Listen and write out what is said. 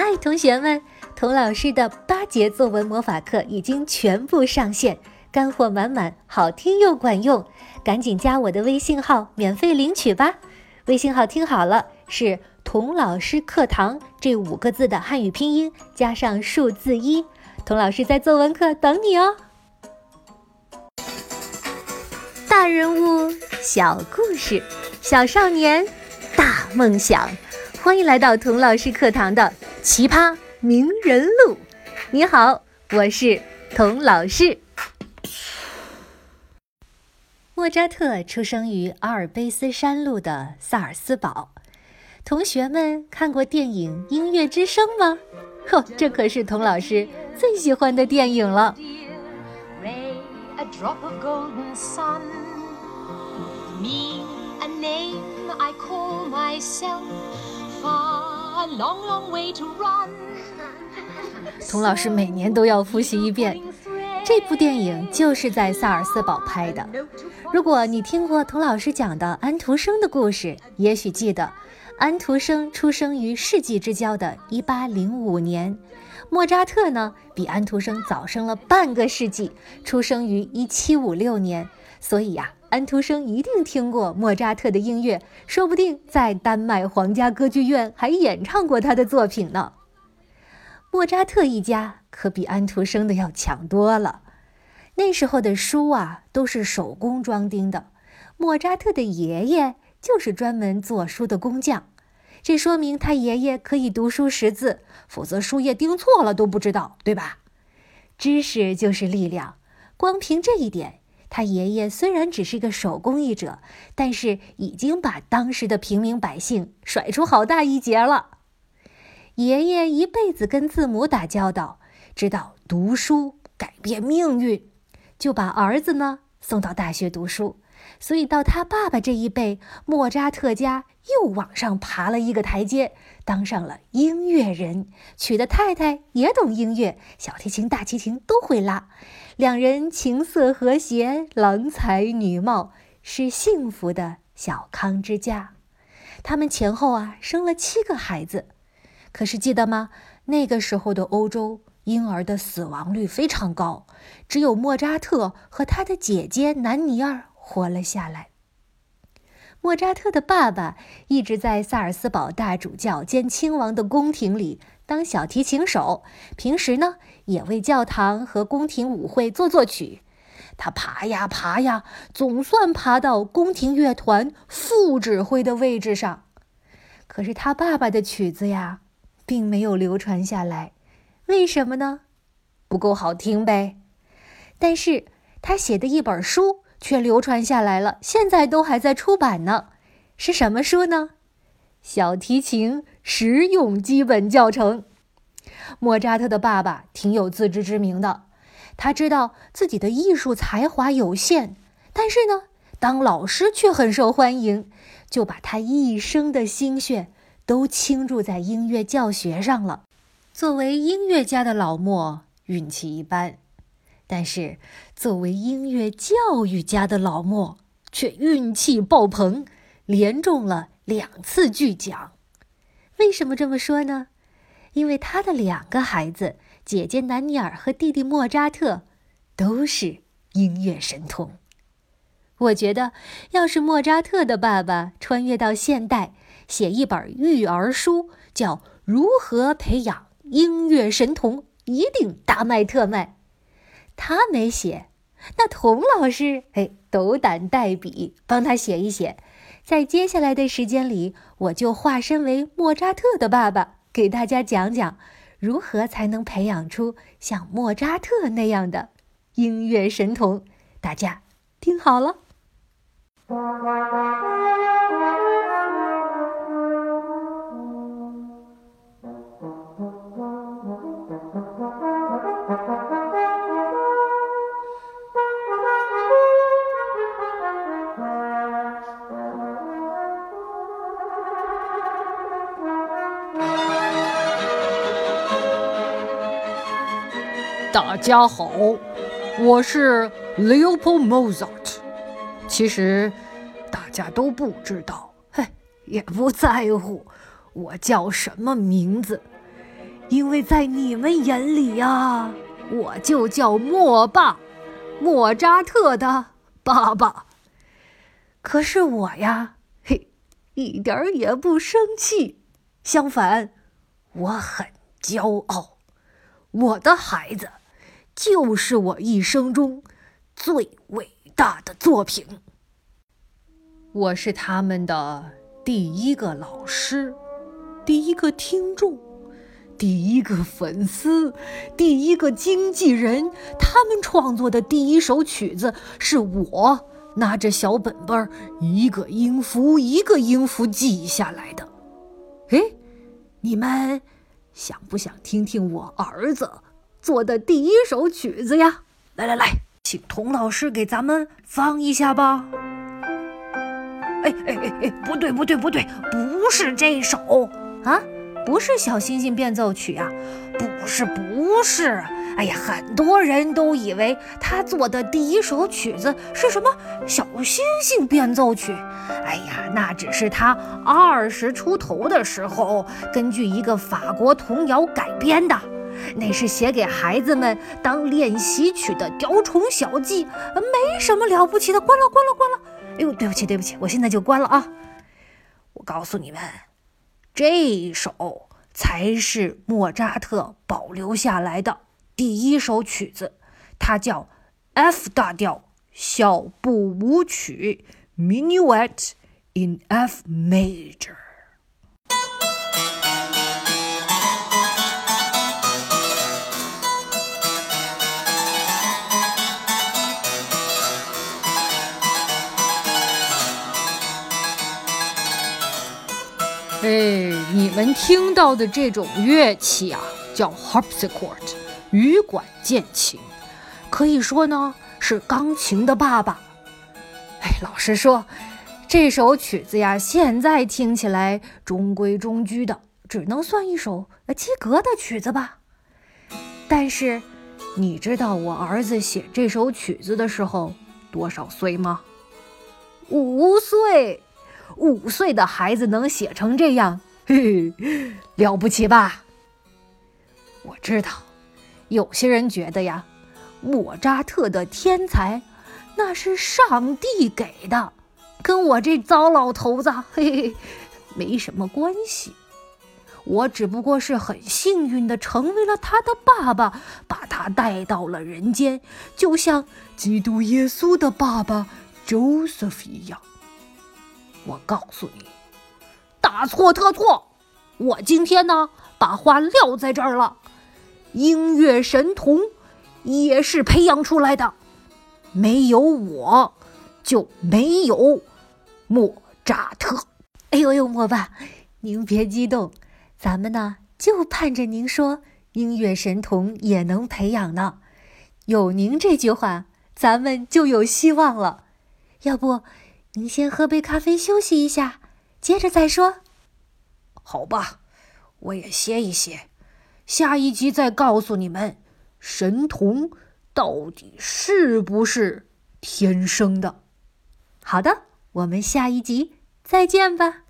嗨，同学们，童老师的八节作文魔法课已经全部上线，干货满满，好听又管用，赶紧加我的微信号免费领取吧。微信号听好了，是“童老师课堂”这五个字的汉语拼音加上数字一，童老师在作文课等你哦。大人物，小故事，小少年，大梦想。欢迎来到童老师课堂的奇葩名人录。你好，我是童老师。莫扎特出生于阿尔卑斯山麓的萨尔斯堡。同学们看过电影《音乐之声》吗？呵，这可是童老师最喜欢的电影了。童老师每年都要复习一遍。这部电影就是在萨尔斯堡拍的。如果你听过童老师讲的安徒生的故事，也许记得，安徒生出生于世纪之交的1805年，莫扎特呢比安徒生早生了半个世纪，出生于1756年。所以呀。安徒生一定听过莫扎特的音乐，说不定在丹麦皇家歌剧院还演唱过他的作品呢。莫扎特一家可比安徒生的要强多了。那时候的书啊，都是手工装订的。莫扎特的爷爷就是专门做书的工匠，这说明他爷爷可以读书识字，否则书页钉错了都不知道，对吧？知识就是力量，光凭这一点。他爷爷虽然只是个手工艺者，但是已经把当时的平民百姓甩出好大一截了。爷爷一辈子跟字母打交道，知道读书改变命运，就把儿子呢送到大学读书。所以到他爸爸这一辈，莫扎特家又往上爬了一个台阶，当上了音乐人，娶的太太也懂音乐，小提琴、大提琴都会拉。两人琴瑟和谐，郎才女貌，是幸福的小康之家。他们前后啊生了七个孩子。可是记得吗？那个时候的欧洲婴儿的死亡率非常高，只有莫扎特和他的姐姐南尼尔活了下来。莫扎特的爸爸一直在萨尔斯堡大主教兼亲王的宫廷里。当小提琴手，平时呢也为教堂和宫廷舞会做作曲。他爬呀爬呀，总算爬到宫廷乐团副指挥的位置上。可是他爸爸的曲子呀，并没有流传下来，为什么呢？不够好听呗。但是他写的一本书却流传下来了，现在都还在出版呢。是什么书呢？小提琴实用基本教程。莫扎特的爸爸挺有自知之明的，他知道自己的艺术才华有限，但是呢，当老师却很受欢迎，就把他一生的心血都倾注在音乐教学上了。作为音乐家的老莫运气一般，但是作为音乐教育家的老莫却运气爆棚，连中了。两次巨奖，为什么这么说呢？因为他的两个孩子，姐姐南尼尔和弟弟莫扎特，都是音乐神童。我觉得，要是莫扎特的爸爸穿越到现代，写一本育儿书，叫《如何培养音乐神童》，一定大卖特卖。他没写，那童老师哎，斗胆代笔帮他写一写。在接下来的时间里，我就化身为莫扎特的爸爸，给大家讲讲如何才能培养出像莫扎特那样的音乐神童。大家听好了。大家好，我是 Leopold Mozart。其实大家都不知道，嘿，也不在乎我叫什么名字，因为在你们眼里呀，我就叫莫爸，莫扎特的爸爸。可是我呀，嘿，一点儿也不生气，相反，我很骄傲。我的孩子，就是我一生中最伟大的作品。我是他们的第一个老师，第一个听众，第一个粉丝，第一个经纪人。他们创作的第一首曲子，是我拿着小本本一个音符一个音符记下来的。哎，你们想不想听听我儿子做的第一首曲子呀？来来来，请童老师给咱们放一下吧。哎哎哎哎，不对不对不对，不是这首啊，不是小星星变奏曲啊，不是不是。哎呀，很多人都以为他做的第一首曲子是什么小星星变奏曲。哎呀，那只是他二十出头的时候根据一个法国童谣改编的，那是写给孩子们当练习曲的雕虫小技，没什么了不起的。关了关了关了。哎呦，对不起，对不起，我现在就关了啊！我告诉你们，这首才是莫扎特保留下来的第一首曲子，它叫《F 大调小步舞曲》（Minuet in F Major）。哎，你们听到的这种乐器啊，叫 harpsichord，羽管键琴，可以说呢是钢琴的爸爸。哎，老实说，这首曲子呀，现在听起来中规中矩的，只能算一首及格的曲子吧。但是，你知道我儿子写这首曲子的时候多少岁吗？五岁。五岁的孩子能写成这样，嘿嘿，了不起吧？我知道，有些人觉得呀，莫扎特的天才那是上帝给的，跟我这糟老头子嘿嘿没什么关系。我只不过是很幸运的成为了他的爸爸，把他带到了人间，就像基督耶稣的爸爸 Joseph 一样。我告诉你，大错特错！我今天呢，把话撂在这儿了。音乐神童也是培养出来的，没有我就没有莫扎特。哎呦呦，莫爸，您别激动，咱们呢就盼着您说音乐神童也能培养呢。有您这句话，咱们就有希望了。要不？您先喝杯咖啡休息一下，接着再说。好吧，我也歇一歇，下一集再告诉你们，神童到底是不是天生的。好的，我们下一集再见吧。